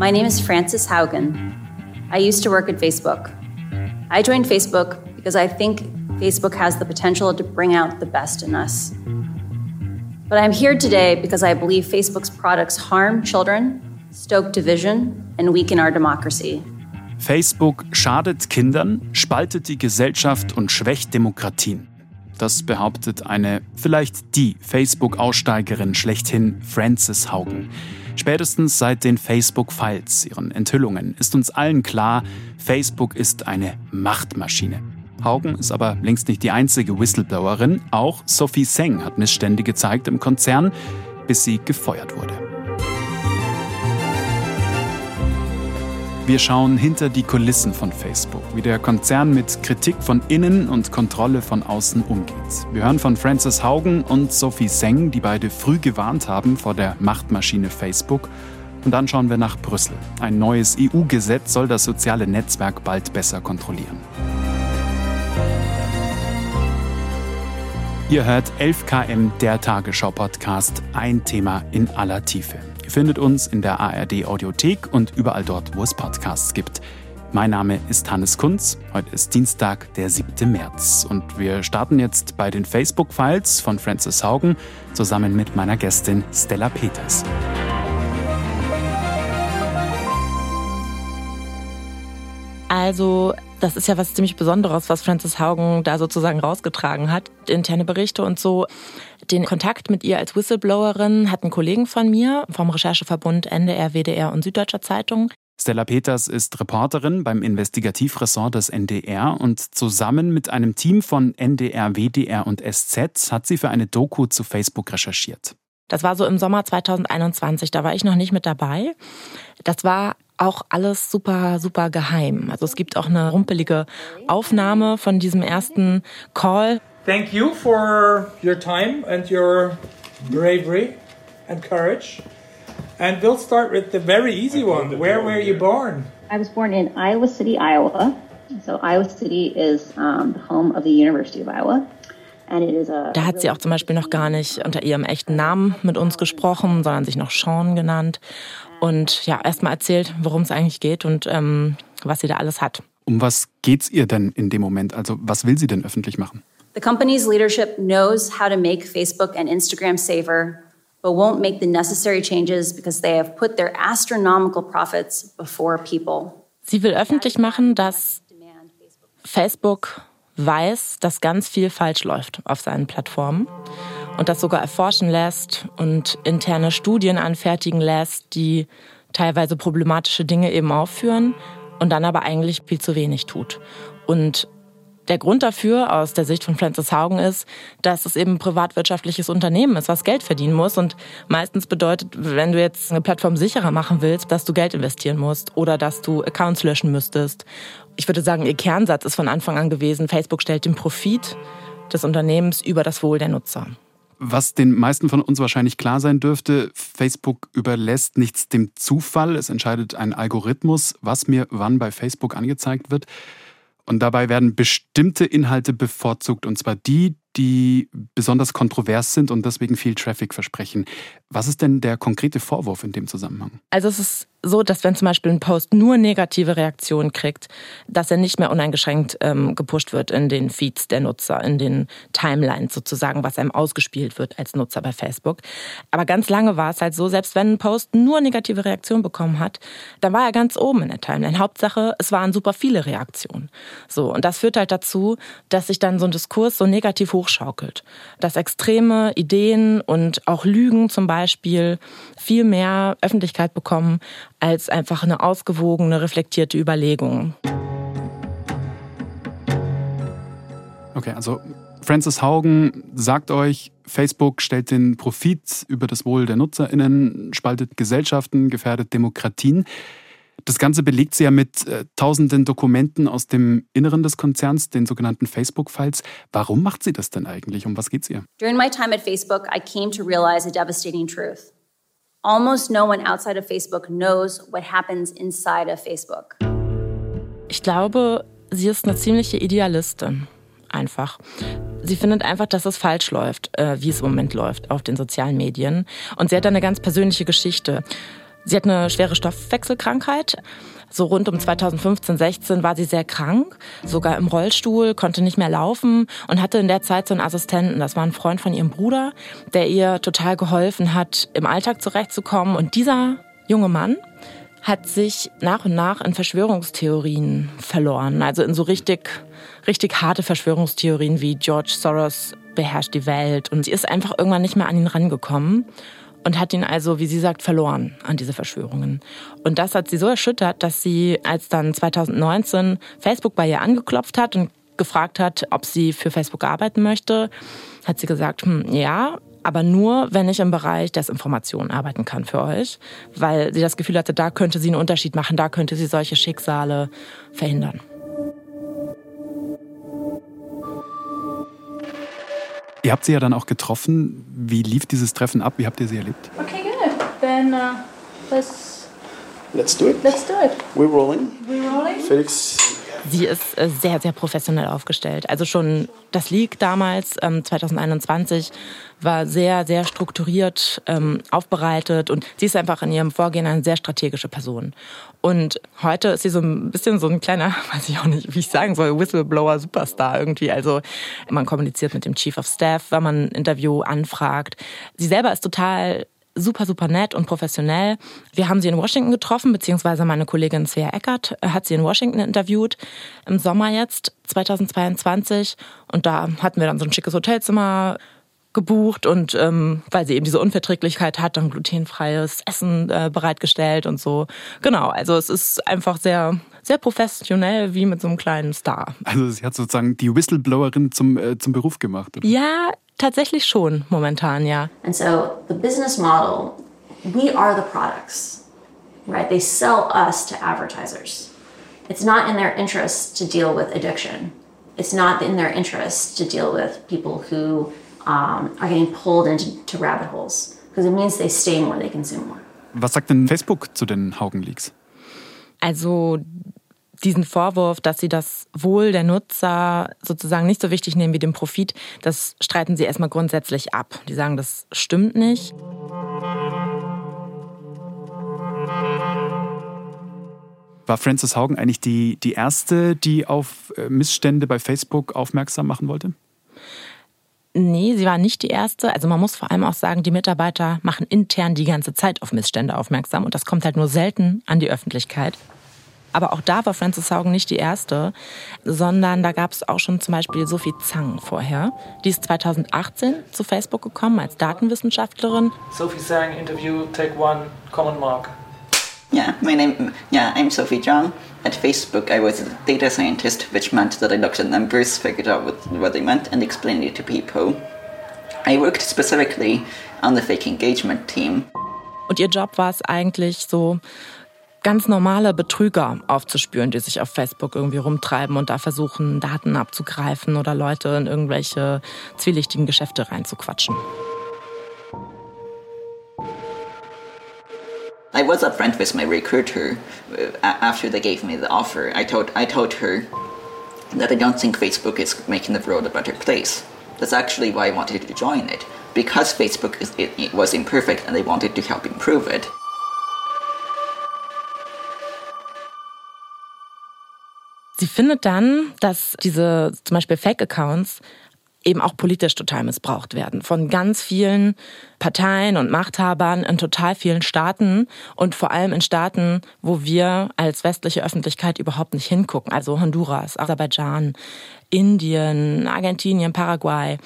My name is Frances Haugen. I used to work at Facebook. I joined Facebook because I think Facebook has the potential to bring out the best in us. But I'm here today because I believe Facebook's products harm children, stoke division, and weaken our democracy. Facebook schadet Kindern, spaltet die Gesellschaft und schwächt Demokratien. Das behauptet eine, vielleicht die Facebook-Aussteigerin schlechthin, Frances Haugen. Spätestens seit den Facebook-Files, ihren Enthüllungen, ist uns allen klar, Facebook ist eine Machtmaschine. Haugen ist aber längst nicht die einzige Whistleblowerin. Auch Sophie Seng hat Missstände gezeigt im Konzern, bis sie gefeuert wurde. Wir schauen hinter die Kulissen von Facebook, wie der Konzern mit Kritik von innen und Kontrolle von außen umgeht. Wir hören von Frances Haugen und Sophie Seng, die beide früh gewarnt haben vor der Machtmaschine Facebook. Und dann schauen wir nach Brüssel. Ein neues EU-Gesetz soll das soziale Netzwerk bald besser kontrollieren. Ihr hört 11KM, der Tagesschau-Podcast, ein Thema in aller Tiefe. Findet uns in der ARD Audiothek und überall dort, wo es Podcasts gibt. Mein Name ist Hannes Kunz. Heute ist Dienstag, der 7. März. Und wir starten jetzt bei den Facebook-Files von Francis Haugen zusammen mit meiner Gästin Stella Peters. Also das ist ja was ziemlich Besonderes, was Frances Haugen da sozusagen rausgetragen hat. Interne Berichte und so. Den Kontakt mit ihr als Whistleblowerin hatten Kollegen von mir vom Rechercheverbund NDR, WDR und Süddeutscher Zeitung. Stella Peters ist Reporterin beim Investigativressort des NDR und zusammen mit einem Team von NDR, WDR und SZ hat sie für eine Doku zu Facebook recherchiert. Das war so im Sommer 2021, da war ich noch nicht mit dabei. Das war auch alles super, super geheim. Also es gibt auch eine rumpelige Aufnahme von diesem ersten Call. Thank you for your time and your bravery and courage. And we'll start with the very easy one. Where were you born? I was born in Iowa City, Iowa. So Iowa City is um, the home of the University of Iowa. Da hat sie auch zum Beispiel noch gar nicht unter ihrem echten Namen mit uns gesprochen, sondern sich noch Sean genannt und ja, erstmal erzählt, worum es eigentlich geht und ähm, was sie da alles hat. Um was geht's ihr denn in dem Moment? Also, was will sie denn öffentlich machen? The company's leadership knows how to make Facebook and Instagram safer, but won't make the necessary changes because they have put their astronomical profits before people. Sie will öffentlich machen, dass Facebook weiß, dass ganz viel falsch läuft auf seinen Plattformen und das sogar erforschen lässt und interne Studien anfertigen lässt, die teilweise problematische Dinge eben aufführen und dann aber eigentlich viel zu wenig tut. Und der Grund dafür aus der Sicht von Francis Haugen ist, dass es eben ein privatwirtschaftliches Unternehmen ist, was Geld verdienen muss. Und meistens bedeutet, wenn du jetzt eine Plattform sicherer machen willst, dass du Geld investieren musst oder dass du Accounts löschen müsstest. Ich würde sagen, ihr Kernsatz ist von Anfang an gewesen, Facebook stellt den Profit des Unternehmens über das Wohl der Nutzer. Was den meisten von uns wahrscheinlich klar sein dürfte, Facebook überlässt nichts dem Zufall. Es entscheidet ein Algorithmus, was mir wann bei Facebook angezeigt wird. Und dabei werden bestimmte Inhalte bevorzugt, und zwar die, die besonders kontrovers sind und deswegen viel Traffic versprechen. Was ist denn der konkrete Vorwurf in dem Zusammenhang? Also es ist so, dass wenn zum Beispiel ein Post nur negative Reaktionen kriegt, dass er nicht mehr uneingeschränkt ähm, gepusht wird in den Feeds der Nutzer, in den Timelines sozusagen, was einem ausgespielt wird als Nutzer bei Facebook. Aber ganz lange war es halt so, selbst wenn ein Post nur negative Reaktionen bekommen hat, dann war er ganz oben in der Timeline. Hauptsache, es waren super viele Reaktionen. So und das führt halt dazu, dass sich dann so ein Diskurs so negativ hochschaukelt, dass extreme Ideen und auch Lügen zum Beispiel viel mehr Öffentlichkeit bekommen als einfach eine ausgewogene, reflektierte Überlegung. Okay, also Francis Haugen sagt euch, Facebook stellt den Profit über das Wohl der Nutzerinnen, spaltet Gesellschaften, gefährdet Demokratien. Das Ganze belegt sie ja mit äh, tausenden Dokumenten aus dem Inneren des Konzerns, den sogenannten Facebook-Files. Warum macht sie das denn eigentlich? Um was geht es ihr? During my time at Facebook, I came to realize a devastating truth. Almost no one outside of Facebook knows what happens inside of Facebook. Ich glaube, sie ist eine ziemliche Idealistin. Einfach. Sie findet einfach, dass es falsch läuft, äh, wie es im Moment läuft auf den sozialen Medien. Und sie hat eine ganz persönliche Geschichte. Sie hat eine schwere Stoffwechselkrankheit. So rund um 2015, 16 war sie sehr krank, sogar im Rollstuhl, konnte nicht mehr laufen und hatte in der Zeit so einen Assistenten. Das war ein Freund von ihrem Bruder, der ihr total geholfen hat, im Alltag zurechtzukommen. Und dieser junge Mann hat sich nach und nach in Verschwörungstheorien verloren. Also in so richtig, richtig harte Verschwörungstheorien wie George Soros beherrscht die Welt. Und sie ist einfach irgendwann nicht mehr an ihn rangekommen und hat ihn also, wie sie sagt, verloren an diese Verschwörungen. Und das hat sie so erschüttert, dass sie, als dann 2019 Facebook bei ihr angeklopft hat und gefragt hat, ob sie für Facebook arbeiten möchte, hat sie gesagt, hm, ja, aber nur, wenn ich im Bereich Desinformation arbeiten kann für euch, weil sie das Gefühl hatte, da könnte sie einen Unterschied machen, da könnte sie solche Schicksale verhindern. Ihr habt sie ja dann auch getroffen. Wie lief dieses Treffen ab? Wie habt ihr sie erlebt? Okay, good. Then uh, let's let's do it. Let's do it. We're rolling. We're rolling. Felix. Sie ist äh, sehr, sehr professionell aufgestellt. Also schon das Leak damals, 2021, ähm, war sehr, sehr strukturiert ähm, aufbereitet und sie ist einfach in ihrem Vorgehen eine sehr strategische Person. Und heute ist sie so ein bisschen so ein kleiner, weiß ich auch nicht, wie ich sagen soll, Whistleblower-Superstar irgendwie. Also man kommuniziert mit dem Chief of Staff, wenn man ein Interview anfragt. Sie selber ist total super, super nett und professionell. Wir haben sie in Washington getroffen, beziehungsweise meine Kollegin Svea Eckert hat sie in Washington interviewt, im Sommer jetzt, 2022. Und da hatten wir dann so ein schickes Hotelzimmer gebucht und ähm, weil sie eben diese Unverträglichkeit hat, dann glutenfreies Essen äh, bereitgestellt und so. Genau, also es ist einfach sehr sehr professionell wie mit so einem kleinen Star. Also sie hat sozusagen die Whistleblowerin zum äh, zum Beruf gemacht. Oder? Ja, tatsächlich schon momentan, ja. And so the business model, we are the products. Right? They sell us to advertisers. It's not in their interest to deal with addiction. It's not in their interest to deal with people who um, are getting pulled into rabbit holes because it means they stay more, they consume more. Was sagt denn Facebook zu den Haugen-Leaks? Also diesen Vorwurf, dass sie das Wohl der Nutzer sozusagen nicht so wichtig nehmen wie den Profit, das streiten sie erstmal grundsätzlich ab. Die sagen, das stimmt nicht. War Frances Haugen eigentlich die, die erste, die auf äh, Missstände bei Facebook aufmerksam machen wollte? Nee, sie war nicht die erste. Also man muss vor allem auch sagen, die Mitarbeiter machen intern die ganze Zeit auf Missstände aufmerksam und das kommt halt nur selten an die Öffentlichkeit. Aber auch da war Frances Haugen nicht die erste, sondern da gab es auch schon zum Beispiel Sophie Zhang vorher. Die ist 2018 zu Facebook gekommen als Datenwissenschaftlerin. Sophie Zhang, Interview, Take One, Common Mark. Yeah, my name, yeah, I'm Sophie Zhang. At Facebook, I was a data scientist, which meant that I looked at numbers, figured out what, what they meant, and explained it to people. I worked specifically on the fake engagement team. Und ihr Job war es eigentlich so, ganz normale Betrüger aufzuspüren, die sich auf Facebook irgendwie rumtreiben und da versuchen, Daten abzugreifen oder Leute in irgendwelche zwielichtigen Geschäfte reinzuquatschen. I was upfront with my recruiter uh, after they gave me the offer. I told I told her that I don't think Facebook is making the world a better place. That's actually why I wanted to join it because Facebook is, it, it was imperfect and they wanted to help improve it. Sie findet dann, dass diese zum Beispiel Fake-Accounts eben auch politisch total missbraucht werden von ganz vielen Parteien und Machthabern in total vielen Staaten und vor allem in Staaten, wo wir als westliche Öffentlichkeit überhaupt nicht hingucken, also Honduras, Aserbaidschan, Indien, Argentinien, Paraguay.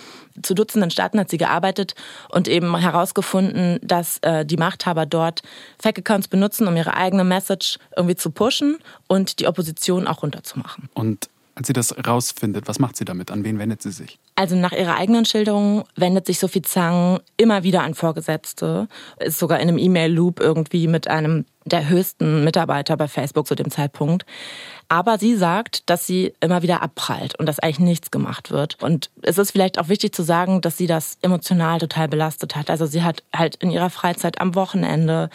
Zu Dutzenden Staaten hat sie gearbeitet und eben herausgefunden, dass äh, die Machthaber dort Fake-Accounts benutzen, um ihre eigene Message irgendwie zu pushen und die Opposition auch runterzumachen. Und als sie das rausfindet, was macht sie damit? An wen wendet sie sich? Also nach ihrer eigenen Schilderung wendet sich Sophie Zhang immer wieder an Vorgesetzte, ist sogar in einem E-Mail-Loop irgendwie mit einem der höchsten Mitarbeiter bei Facebook zu dem Zeitpunkt. Aber sie sagt, dass sie immer wieder abprallt und dass eigentlich nichts gemacht wird. Und es ist vielleicht auch wichtig zu sagen, dass sie das emotional total belastet hat. Also sie hat halt in ihrer Freizeit am Wochenende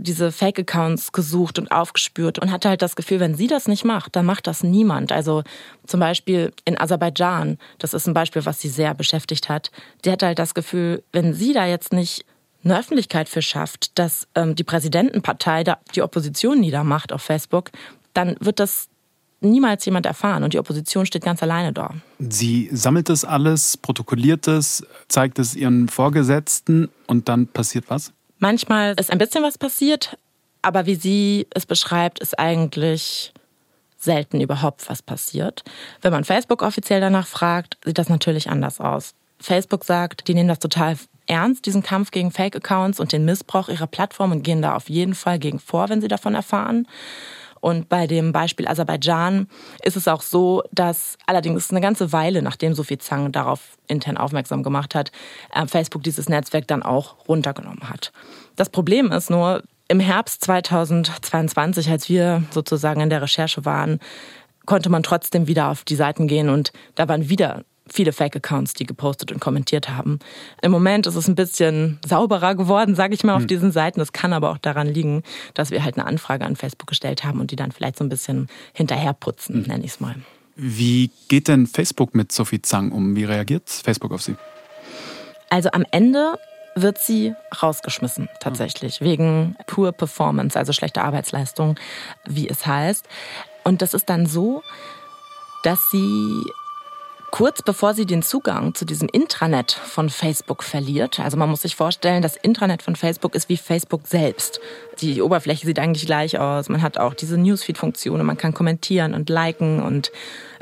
diese Fake-Accounts gesucht und aufgespürt und hatte halt das Gefühl, wenn sie das nicht macht, dann macht das niemand. Also zum Beispiel in Aserbaidschan, das ist ein Beispiel, was sie sehr beschäftigt hat. Die hatte halt das Gefühl, wenn sie da jetzt nicht eine Öffentlichkeit für schafft, dass ähm, die Präsidentenpartei da die Opposition niedermacht auf Facebook, dann wird das niemals jemand erfahren und die Opposition steht ganz alleine da. Sie sammelt das alles, protokolliert es, zeigt es ihren Vorgesetzten und dann passiert was? Manchmal ist ein bisschen was passiert, aber wie sie es beschreibt, ist eigentlich selten überhaupt was passiert. Wenn man Facebook offiziell danach fragt, sieht das natürlich anders aus. Facebook sagt, die nehmen das total ernst, diesen Kampf gegen Fake-Accounts und den Missbrauch ihrer Plattform und gehen da auf jeden Fall gegen vor, wenn sie davon erfahren. Und bei dem Beispiel Aserbaidschan ist es auch so, dass allerdings eine ganze Weile, nachdem Sophie Zhang darauf intern aufmerksam gemacht hat, äh, Facebook dieses Netzwerk dann auch runtergenommen hat. Das Problem ist nur, im Herbst 2022, als wir sozusagen in der Recherche waren, konnte man trotzdem wieder auf die Seiten gehen und da waren wieder viele Fake-Accounts, die gepostet und kommentiert haben. Im Moment ist es ein bisschen sauberer geworden, sage ich mal, auf hm. diesen Seiten. Das kann aber auch daran liegen, dass wir halt eine Anfrage an Facebook gestellt haben und die dann vielleicht so ein bisschen hinterherputzen, hm. nenne ich es mal. Wie geht denn Facebook mit Sophie Zhang um? Wie reagiert Facebook auf sie? Also am Ende wird sie rausgeschmissen, tatsächlich, wegen Poor Performance, also schlechter Arbeitsleistung, wie es heißt. Und das ist dann so, dass sie kurz bevor sie den Zugang zu diesem Intranet von Facebook verliert. Also man muss sich vorstellen, das Intranet von Facebook ist wie Facebook selbst. Die Oberfläche sieht eigentlich gleich aus. Man hat auch diese Newsfeed-Funktion man kann kommentieren und liken und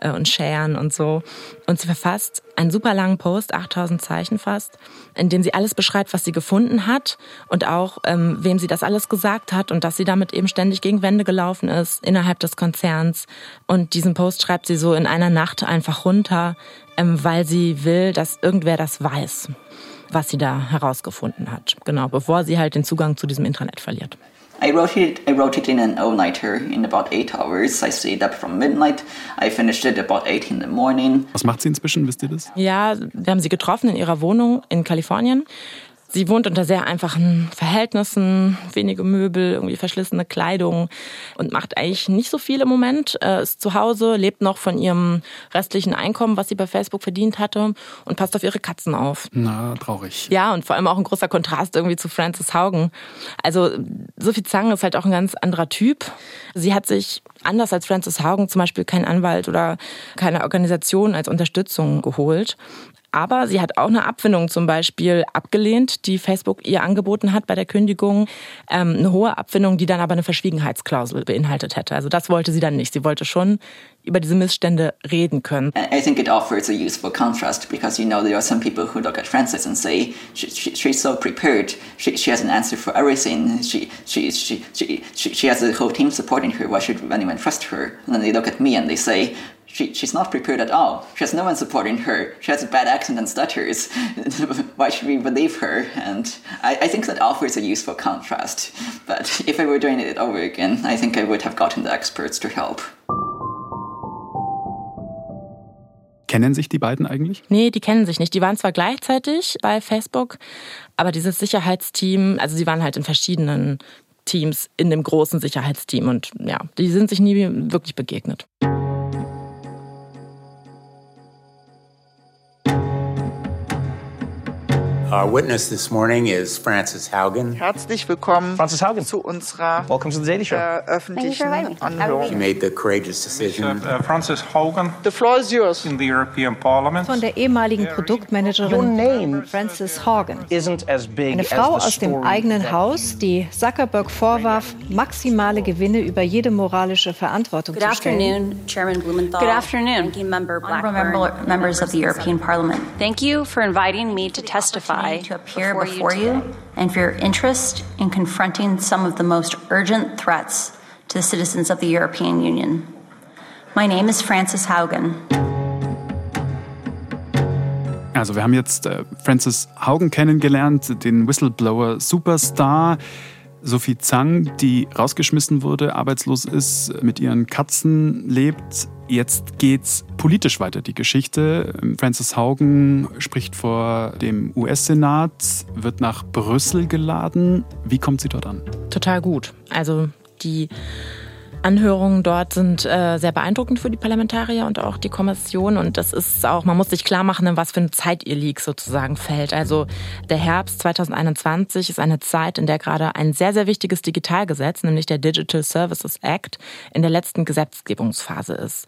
äh, und sharen und so. Und sie verfasst einen super langen Post, 8000 Zeichen fast, in dem sie alles beschreibt, was sie gefunden hat und auch, ähm, wem sie das alles gesagt hat und dass sie damit eben ständig gegen Wände gelaufen ist innerhalb des Konzerns. Und diesen Post schreibt sie so in einer Nacht einfach runter, ähm, weil sie will, dass irgendwer das weiß was sie da herausgefunden hat. Genau, bevor sie halt den Zugang zu diesem Internet verliert. I wrote it. I wrote it in an all-nighter in about eight hours. I stayed up from midnight. I finished it about eight in the morning. Was macht sie inzwischen? Wisst ihr das? Ja, wir haben sie getroffen in ihrer Wohnung in Kalifornien. Sie wohnt unter sehr einfachen Verhältnissen, wenige Möbel, irgendwie verschlissene Kleidung und macht eigentlich nicht so viel im Moment. Äh, ist zu Hause, lebt noch von ihrem restlichen Einkommen, was sie bei Facebook verdient hatte und passt auf ihre Katzen auf. Na, traurig. Ja, und vor allem auch ein großer Kontrast irgendwie zu Frances Haugen. Also Sophie Zang ist halt auch ein ganz anderer Typ. Sie hat sich anders als Frances Haugen zum Beispiel keinen Anwalt oder keine Organisation als Unterstützung geholt. Aber sie hat auch eine Abfindung zum Beispiel abgelehnt, die Facebook ihr angeboten hat bei der Kündigung. Ähm, eine hohe Abfindung, die dann aber eine Verschwiegenheitsklausel beinhaltet hätte. Also das wollte sie dann nicht. Sie wollte schon über diese Missstände reden können. I think it offers a useful contrast because you know there are some people who look at Frances and say she, she, she's so prepared, she, she has an answer for everything, she, she, she, she, she has the whole team supporting her, why should anyone trust her? And then they look at me and they say she, she's not prepared at all. She has no one supporting her. She has a bad accent and stutters. Why should we believe her? And I, I think that offers a useful contrast. But if I were doing it over again, I think I would have gotten the experts to help. Kennen sich die beiden eigentlich? Nee, die kennen sich nicht. Die waren zwar gleichzeitig bei Facebook, aber dieses Sicherheitsteam, also sie waren halt in verschiedenen Teams in dem großen Sicherheitsteam und ja, die sind sich nie wirklich begegnet. Our witness this morning is Frances Haugen. Herzlich willkommen Frances Haugen. zu unserer Welcome to the Daily Show. äh, öffentlichen Anhörung. She made the courageous decision. Uh, Frances Haugen The floor is yours. in the European Parliament. Von der ehemaligen Produktmanagerin Frances Haugen. Eine Frau aus dem eigenen Haus, die Zuckerberg vorwarf, maximale Gewinne über jede moralische Verantwortung Good zu stellen. afternoon, Chairman Blumenthal. Good afternoon. Ranking Member Blackburn, member- members of the European Parliament. Thank you for inviting me to testify to appear before before you you and for your interest in confronting some of the most urgent threats to the citizens of the European Union. My name is Frances Haugen. Also wir haben jetzt äh, Francis Haugen kennengelernt, den Whistleblower Superstar. Sophie Zhang, die rausgeschmissen wurde, arbeitslos ist, mit ihren Katzen lebt. Jetzt geht's politisch weiter, die Geschichte. Francis Haugen spricht vor dem US-Senat, wird nach Brüssel geladen. Wie kommt sie dort an? Total gut. Also die Anhörungen dort sind äh, sehr beeindruckend für die Parlamentarier und auch die Kommission. Und das ist auch, man muss sich klar machen, in was für eine Zeit ihr Leak sozusagen fällt. Also der Herbst 2021 ist eine Zeit, in der gerade ein sehr, sehr wichtiges Digitalgesetz, nämlich der Digital Services Act, in der letzten Gesetzgebungsphase ist.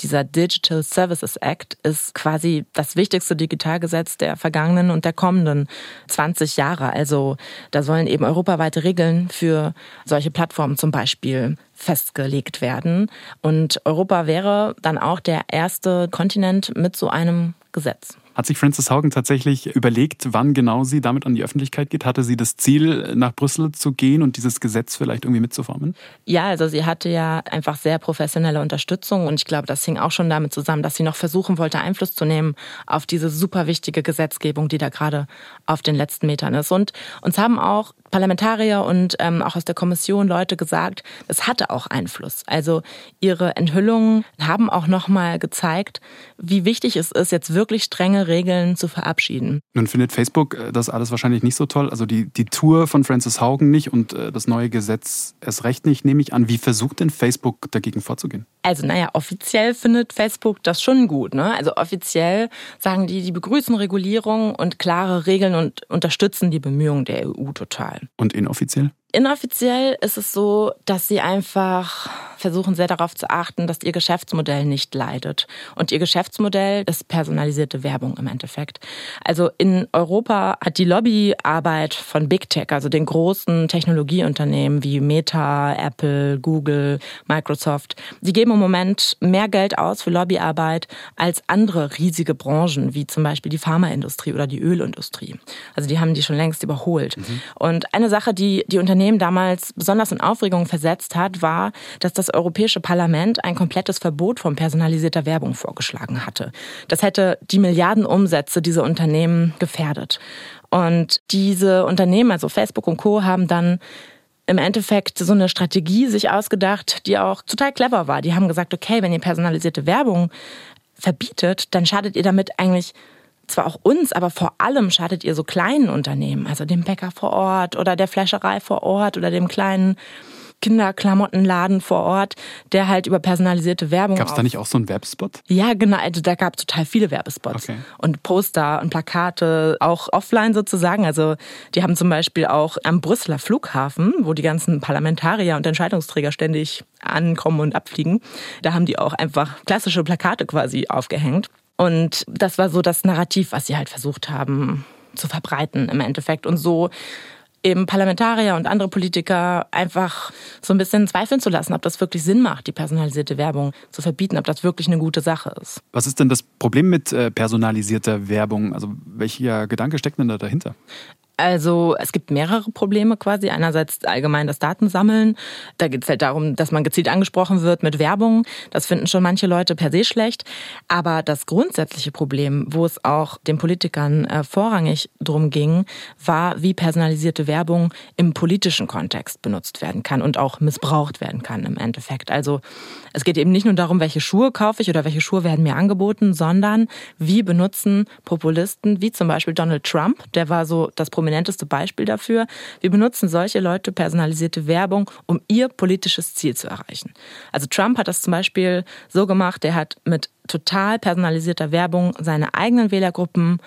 Dieser Digital Services Act ist quasi das wichtigste Digitalgesetz der vergangenen und der kommenden 20 Jahre. Also da sollen eben europaweite Regeln für solche Plattformen zum Beispiel festgelegt werden. Und Europa wäre dann auch der erste Kontinent mit so einem Gesetz. Hat sich Frances Haugen tatsächlich überlegt, wann genau sie damit an die Öffentlichkeit geht? Hatte sie das Ziel, nach Brüssel zu gehen und dieses Gesetz vielleicht irgendwie mitzuformen? Ja, also sie hatte ja einfach sehr professionelle Unterstützung und ich glaube, das hing auch schon damit zusammen, dass sie noch versuchen wollte, Einfluss zu nehmen auf diese super wichtige Gesetzgebung, die da gerade auf den letzten Metern ist. Und uns haben auch Parlamentarier und ähm, auch aus der Kommission Leute gesagt, es hatte auch Einfluss. Also ihre Enthüllungen haben auch nochmal gezeigt, wie wichtig es ist, jetzt wirklich strenge Regeln zu verabschieden. Nun findet Facebook äh, das alles wahrscheinlich nicht so toll. Also die, die Tour von Francis Haugen nicht und äh, das neue Gesetz erst recht nicht, nehme ich an. Wie versucht denn Facebook dagegen vorzugehen? Also naja, offiziell findet Facebook das schon gut. Ne? Also offiziell sagen die, die begrüßen Regulierung und klare Regeln und unterstützen die Bemühungen der EU total. Und inoffiziell? Inoffiziell ist es so, dass sie einfach versuchen sehr darauf zu achten, dass ihr Geschäftsmodell nicht leidet. Und ihr Geschäftsmodell ist personalisierte Werbung im Endeffekt. Also in Europa hat die Lobbyarbeit von Big Tech, also den großen Technologieunternehmen wie Meta, Apple, Google, Microsoft, die geben im Moment mehr Geld aus für Lobbyarbeit als andere riesige Branchen, wie zum Beispiel die Pharmaindustrie oder die Ölindustrie. Also die haben die schon längst überholt. Mhm. Und eine Sache, die die Unternehmen Unternehmen damals besonders in Aufregung versetzt hat, war, dass das Europäische Parlament ein komplettes Verbot von personalisierter Werbung vorgeschlagen hatte. Das hätte die Milliardenumsätze dieser Unternehmen gefährdet. Und diese Unternehmen, also Facebook und Co., haben dann im Endeffekt so eine Strategie sich ausgedacht, die auch total clever war. Die haben gesagt, okay, wenn ihr personalisierte Werbung verbietet, dann schadet ihr damit eigentlich zwar auch uns, aber vor allem schadet ihr so kleinen Unternehmen, also dem Bäcker vor Ort oder der Fleischerei vor Ort oder dem kleinen Kinderklamottenladen vor Ort, der halt über personalisierte Werbung. Gab es da nicht auch so einen Werbespot? Ja, genau. Also da gab es total viele Werbespots okay. und Poster und Plakate, auch offline sozusagen. Also die haben zum Beispiel auch am Brüsseler Flughafen, wo die ganzen Parlamentarier und Entscheidungsträger ständig ankommen und abfliegen, da haben die auch einfach klassische Plakate quasi aufgehängt. Und das war so das Narrativ, was sie halt versucht haben zu verbreiten im Endeffekt. Und so eben Parlamentarier und andere Politiker einfach so ein bisschen zweifeln zu lassen, ob das wirklich Sinn macht, die personalisierte Werbung zu verbieten, ob das wirklich eine gute Sache ist. Was ist denn das Problem mit äh, personalisierter Werbung? Also welcher Gedanke steckt denn da dahinter? Also es gibt mehrere Probleme quasi. Einerseits allgemein das Datensammeln. Da geht es halt darum, dass man gezielt angesprochen wird mit Werbung. Das finden schon manche Leute per se schlecht. Aber das grundsätzliche Problem, wo es auch den Politikern äh, vorrangig drum ging, war, wie personalisierte Werbung im politischen Kontext benutzt werden kann und auch missbraucht werden kann im Endeffekt. Also es geht eben nicht nur darum, welche Schuhe kaufe ich oder welche Schuhe werden mir angeboten, sondern wie benutzen Populisten, wie zum Beispiel Donald Trump, der war so das prominenteste Beispiel dafür, wie benutzen solche Leute personalisierte Werbung, um ihr politisches Ziel zu erreichen. Also Trump hat das zum Beispiel so gemacht, der hat mit total personalisierter Werbung seine eigenen Wählergruppen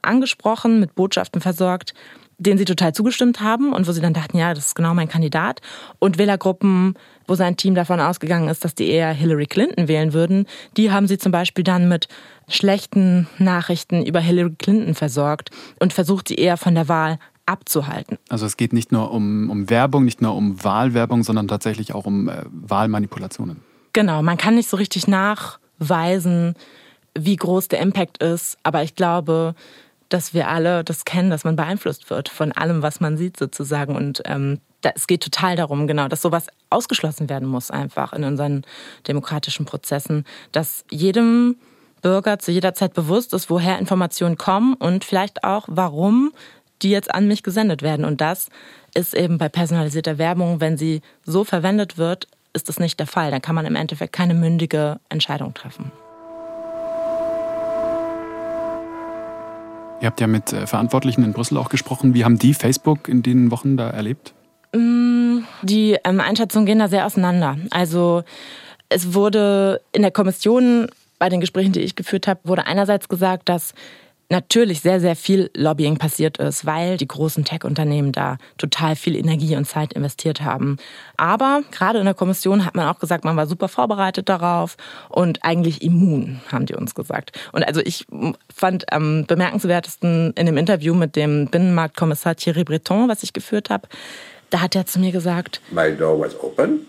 angesprochen, mit Botschaften versorgt, denen sie total zugestimmt haben und wo sie dann dachten, ja, das ist genau mein Kandidat. Und Wählergruppen, wo sein Team davon ausgegangen ist, dass die eher Hillary Clinton wählen würden, die haben sie zum Beispiel dann mit schlechten Nachrichten über Hillary Clinton versorgt und versucht sie eher von der Wahl abzuhalten. Also es geht nicht nur um, um Werbung, nicht nur um Wahlwerbung, sondern tatsächlich auch um äh, Wahlmanipulationen. Genau, man kann nicht so richtig nachweisen, wie groß der Impact ist, aber ich glaube, dass wir alle das kennen, dass man beeinflusst wird von allem, was man sieht sozusagen. Und ähm, da, es geht total darum, genau, dass sowas ausgeschlossen werden muss einfach in unseren demokratischen Prozessen, dass jedem Bürger zu jeder Zeit bewusst ist, woher Informationen kommen und vielleicht auch, warum die jetzt an mich gesendet werden. Und das ist eben bei personalisierter Werbung, wenn sie so verwendet wird, ist das nicht der Fall. Dann kann man im Endeffekt keine mündige Entscheidung treffen. Ihr habt ja mit äh, Verantwortlichen in Brüssel auch gesprochen. Wie haben die Facebook in den Wochen da erlebt? Mm, die ähm, Einschätzungen gehen da sehr auseinander. Also es wurde in der Kommission bei den Gesprächen, die ich geführt habe, wurde einerseits gesagt, dass natürlich sehr, sehr viel Lobbying passiert ist, weil die großen Tech-Unternehmen da total viel Energie und Zeit investiert haben. Aber gerade in der Kommission hat man auch gesagt, man war super vorbereitet darauf und eigentlich immun, haben die uns gesagt. Und also ich fand am bemerkenswertesten in dem Interview mit dem Binnenmarktkommissar Thierry Breton, was ich geführt habe, da hat er zu mir gesagt, My door was open.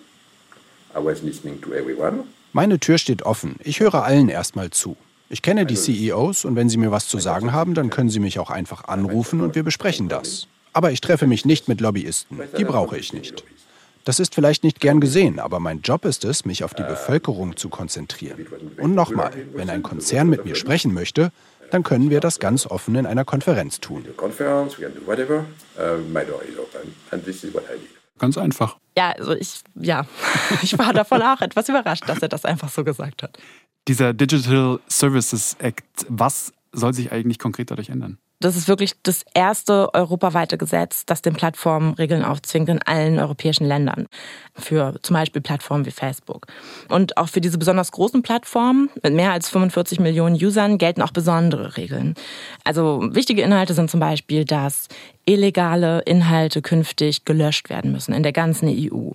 I was listening to everyone. Meine Tür steht offen. Ich höre allen erstmal zu. Ich kenne die CEOs und wenn sie mir was zu sagen haben, dann können sie mich auch einfach anrufen und wir besprechen das. Aber ich treffe mich nicht mit Lobbyisten. Die brauche ich nicht. Das ist vielleicht nicht gern gesehen, aber mein Job ist es, mich auf die Bevölkerung zu konzentrieren. Und nochmal, wenn ein Konzern mit mir sprechen möchte, dann können wir das ganz offen in einer Konferenz tun. Ganz einfach. Ja, also ich, ja, ich war davon auch etwas überrascht, dass er das einfach so gesagt hat. Dieser Digital Services Act, was soll sich eigentlich konkret dadurch ändern? Das ist wirklich das erste europaweite Gesetz, das den Plattformen Regeln aufzwingt in allen europäischen Ländern. Für zum Beispiel Plattformen wie Facebook. Und auch für diese besonders großen Plattformen mit mehr als 45 Millionen Usern gelten auch besondere Regeln. Also wichtige Inhalte sind zum Beispiel, dass illegale Inhalte künftig gelöscht werden müssen in der ganzen EU.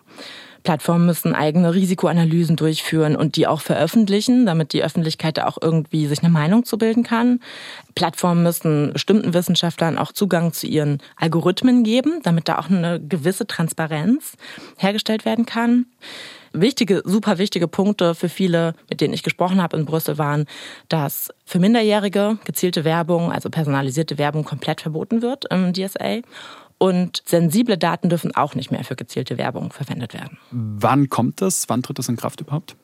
Plattformen müssen eigene Risikoanalysen durchführen und die auch veröffentlichen, damit die Öffentlichkeit auch irgendwie sich eine Meinung zu bilden kann. Plattformen müssen bestimmten Wissenschaftlern auch Zugang zu ihren Algorithmen geben, damit da auch eine gewisse Transparenz hergestellt werden kann. Wichtige, super wichtige Punkte für viele, mit denen ich gesprochen habe in Brüssel, waren, dass für Minderjährige gezielte Werbung, also personalisierte Werbung, komplett verboten wird im DSA und sensible Daten dürfen auch nicht mehr für gezielte Werbung verwendet werden. Wann kommt das? Wann tritt das in Kraft überhaupt?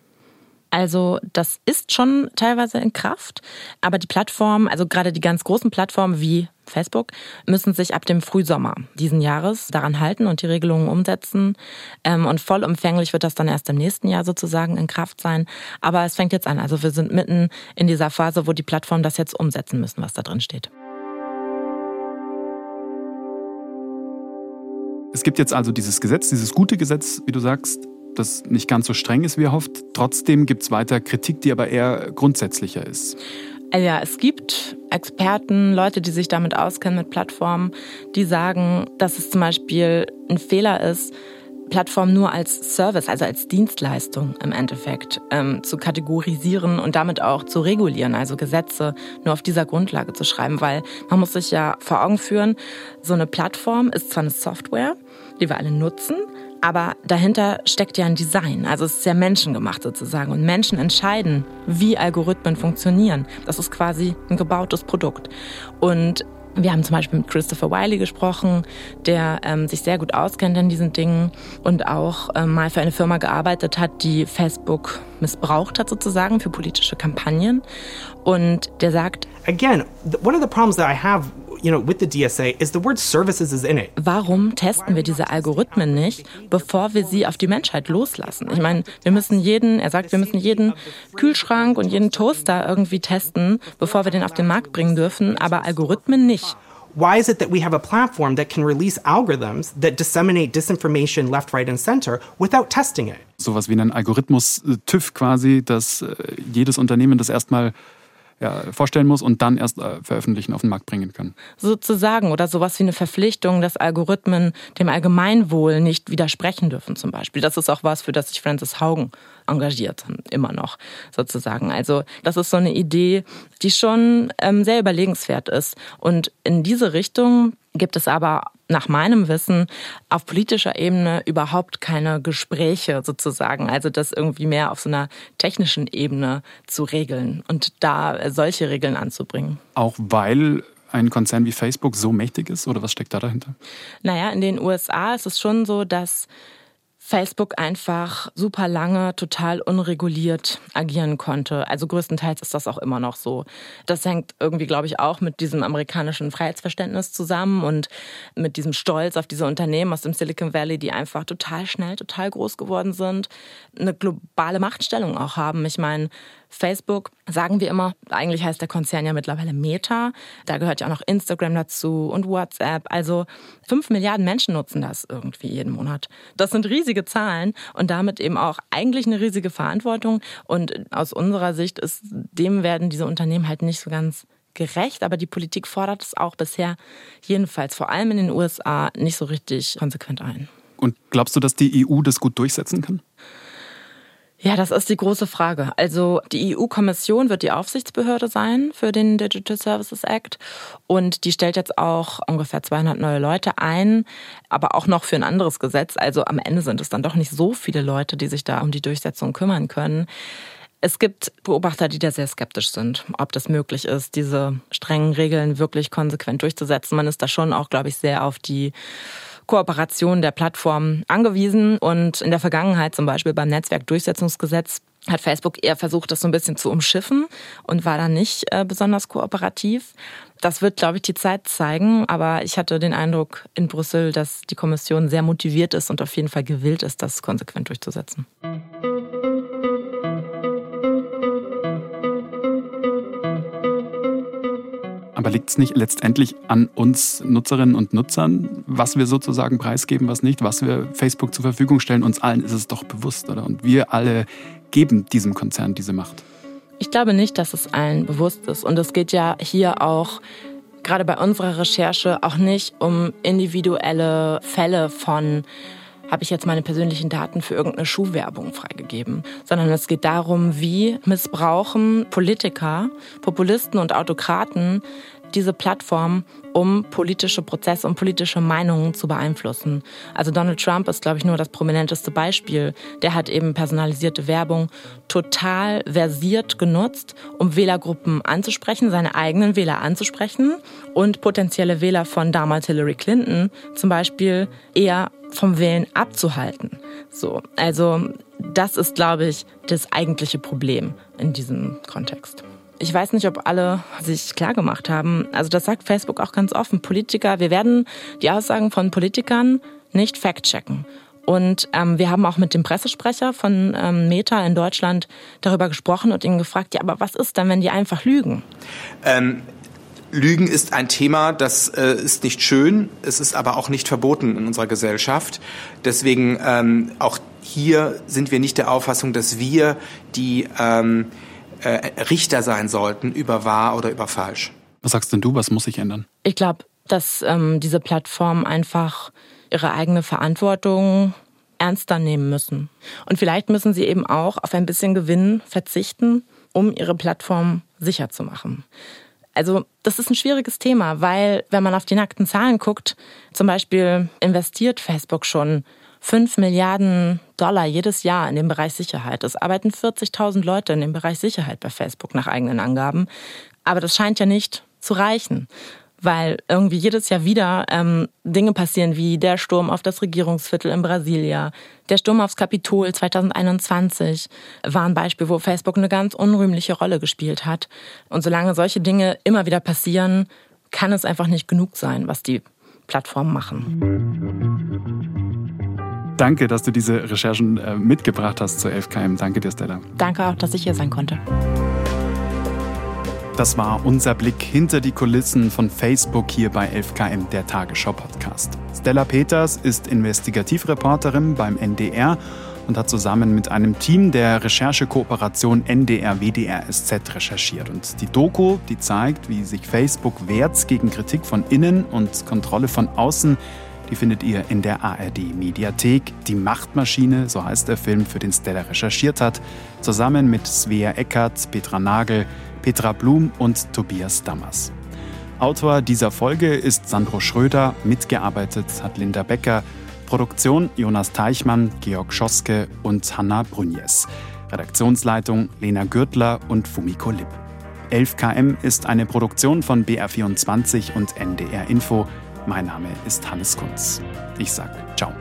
Also das ist schon teilweise in Kraft, aber die Plattformen, also gerade die ganz großen Plattformen wie Facebook, müssen sich ab dem Frühsommer diesen Jahres daran halten und die Regelungen umsetzen. Ähm, und vollumfänglich wird das dann erst im nächsten Jahr sozusagen in Kraft sein. Aber es fängt jetzt an. Also wir sind mitten in dieser Phase, wo die Plattformen das jetzt umsetzen müssen, was da drin steht. Es gibt jetzt also dieses Gesetz, dieses gute Gesetz, wie du sagst, das nicht ganz so streng ist, wie erhofft. Trotzdem gibt es weiter Kritik, die aber eher grundsätzlicher ist. Äh, ja, es gibt Experten, Leute, die sich damit auskennen mit Plattformen, die sagen, dass es zum Beispiel ein Fehler ist, Plattformen nur als Service, also als Dienstleistung im Endeffekt ähm, zu kategorisieren und damit auch zu regulieren, also Gesetze nur auf dieser Grundlage zu schreiben, weil man muss sich ja vor Augen führen, so eine Plattform ist zwar eine Software, die wir alle nutzen, aber dahinter steckt ja ein Design. Also es ist ja menschengemacht sozusagen. Und Menschen entscheiden, wie Algorithmen funktionieren. Das ist quasi ein gebautes Produkt. Und wir haben zum Beispiel mit Christopher Wiley gesprochen, der ähm, sich sehr gut auskennt in diesen Dingen und auch ähm, mal für eine Firma gearbeitet hat, die Facebook missbraucht hat sozusagen für politische Kampagnen. Und der sagt, Again, one of the problems that I have you know, with the DSA is the word services is in it. Warum testen wir diese Algorithmen nicht, bevor wir sie auf die Menschheit loslassen? Ich meine, wir müssen jeden, er sagt, wir müssen jeden Kühlschrank und jeden Toaster irgendwie testen, bevor wir den auf den Markt bringen dürfen, aber Algorithmen nicht. Why is it that we have a platform that can release algorithms that disseminate disinformation left, right and center without testing it? Sowas wie ein Algorithmus TÜV quasi, dass äh, jedes Unternehmen das erstmal ja, vorstellen muss und dann erst äh, veröffentlichen, auf den Markt bringen kann. Sozusagen oder sowas wie eine Verpflichtung, dass Algorithmen dem Allgemeinwohl nicht widersprechen dürfen zum Beispiel. Das ist auch was, für das sich Francis Haugen engagiert, immer noch sozusagen. Also das ist so eine Idee, die schon ähm, sehr überlegenswert ist. Und in diese Richtung gibt es aber nach meinem Wissen auf politischer Ebene überhaupt keine Gespräche sozusagen. Also das irgendwie mehr auf so einer technischen Ebene zu regeln und da solche Regeln anzubringen. Auch weil ein Konzern wie Facebook so mächtig ist oder was steckt da dahinter? Naja, in den USA ist es schon so, dass Facebook einfach super lange total unreguliert agieren konnte. Also größtenteils ist das auch immer noch so. Das hängt irgendwie, glaube ich, auch mit diesem amerikanischen Freiheitsverständnis zusammen und mit diesem Stolz auf diese Unternehmen aus dem Silicon Valley, die einfach total schnell, total groß geworden sind, eine globale Machtstellung auch haben. Ich meine, Facebook sagen wir immer, eigentlich heißt der Konzern ja mittlerweile Meta. Da gehört ja auch noch Instagram dazu und WhatsApp. Also fünf Milliarden Menschen nutzen das irgendwie jeden Monat. Das sind riesige Zahlen und damit eben auch eigentlich eine riesige Verantwortung. Und aus unserer Sicht ist, dem werden diese Unternehmen halt nicht so ganz gerecht, aber die Politik fordert es auch bisher jedenfalls vor allem in den USA nicht so richtig konsequent ein. Und glaubst du, dass die EU das gut durchsetzen kann? Ja, das ist die große Frage. Also die EU-Kommission wird die Aufsichtsbehörde sein für den Digital Services Act und die stellt jetzt auch ungefähr 200 neue Leute ein, aber auch noch für ein anderes Gesetz. Also am Ende sind es dann doch nicht so viele Leute, die sich da um die Durchsetzung kümmern können. Es gibt Beobachter, die da sehr skeptisch sind, ob das möglich ist, diese strengen Regeln wirklich konsequent durchzusetzen. Man ist da schon auch, glaube ich, sehr auf die Kooperation der Plattformen angewiesen. Und in der Vergangenheit, zum Beispiel beim Netzwerkdurchsetzungsgesetz, hat Facebook eher versucht, das so ein bisschen zu umschiffen und war da nicht äh, besonders kooperativ. Das wird, glaube ich, die Zeit zeigen. Aber ich hatte den Eindruck in Brüssel, dass die Kommission sehr motiviert ist und auf jeden Fall gewillt ist, das konsequent durchzusetzen. Aber liegt es nicht letztendlich an uns Nutzerinnen und Nutzern, was wir sozusagen preisgeben, was nicht, was wir Facebook zur Verfügung stellen? Uns allen ist es doch bewusst, oder? Und wir alle geben diesem Konzern diese Macht. Ich glaube nicht, dass es allen bewusst ist. Und es geht ja hier auch gerade bei unserer Recherche auch nicht um individuelle Fälle von habe ich jetzt meine persönlichen Daten für irgendeine Schuhwerbung freigegeben, sondern es geht darum, wie missbrauchen Politiker, Populisten und Autokraten diese Plattform, um politische Prozesse und politische Meinungen zu beeinflussen. Also Donald Trump ist, glaube ich, nur das prominenteste Beispiel. Der hat eben personalisierte Werbung total versiert genutzt, um Wählergruppen anzusprechen, seine eigenen Wähler anzusprechen und potenzielle Wähler von damals Hillary Clinton zum Beispiel eher vom Wählen abzuhalten. So, also das ist, glaube ich, das eigentliche Problem in diesem Kontext. Ich weiß nicht, ob alle sich klar gemacht haben. Also das sagt Facebook auch ganz offen. Politiker, wir werden die Aussagen von Politikern nicht fact-checken. Und ähm, wir haben auch mit dem Pressesprecher von ähm, Meta in Deutschland darüber gesprochen und ihn gefragt, ja, aber was ist dann, wenn die einfach lügen? Ähm, Lügen ist ein Thema, das äh, ist nicht schön, es ist aber auch nicht verboten in unserer Gesellschaft. Deswegen ähm, auch hier sind wir nicht der Auffassung, dass wir die ähm, äh, Richter sein sollten über wahr oder über falsch. Was sagst denn du, was muss sich ändern? Ich glaube, dass ähm, diese Plattformen einfach ihre eigene Verantwortung ernster nehmen müssen. Und vielleicht müssen sie eben auch auf ein bisschen Gewinn verzichten, um ihre Plattform sicher zu machen. Also das ist ein schwieriges Thema, weil wenn man auf die nackten Zahlen guckt, zum Beispiel investiert Facebook schon 5 Milliarden Dollar jedes Jahr in den Bereich Sicherheit. Es arbeiten 40.000 Leute in dem Bereich Sicherheit bei Facebook nach eigenen Angaben. Aber das scheint ja nicht zu reichen, weil irgendwie jedes Jahr wieder ähm, Dinge passieren wie der Sturm auf das Regierungsviertel in Brasilia, der Sturm aufs Kapitol 2021 war ein Beispiel, wo Facebook eine ganz unrühmliche Rolle gespielt hat. Und solange solche Dinge immer wieder passieren, kann es einfach nicht genug sein, was die Plattformen machen. Danke, dass du diese Recherchen äh, mitgebracht hast zu 11KM. Danke dir, Stella. Danke auch, dass ich hier sein konnte. Das war unser Blick hinter die Kulissen von Facebook hier bei 11KM, der Tagesschau-Podcast. Stella Peters ist Investigativreporterin beim NDR und hat zusammen mit einem Team der Recherchekooperation NDR-WDR-SZ recherchiert. Und die Doku, die zeigt, wie sich Facebook wehrt gegen Kritik von innen und Kontrolle von außen, die findet ihr in der ARD Mediathek. Die Machtmaschine, so heißt der Film, für den Stella recherchiert hat, zusammen mit Svea Eckert, Petra Nagel, Petra Blum und Tobias Dammers. Autor dieser Folge ist Sandro Schröder, mitgearbeitet hat Linda Becker, Produktion Jonas Teichmann, Georg Schoske und Hanna Brunjes. Redaktionsleitung Lena Gürtler und Fumiko Lipp. 11KM ist eine Produktion von BR24 und NDR Info. Mein Name ist Hannes Kunz. Ich sage ciao.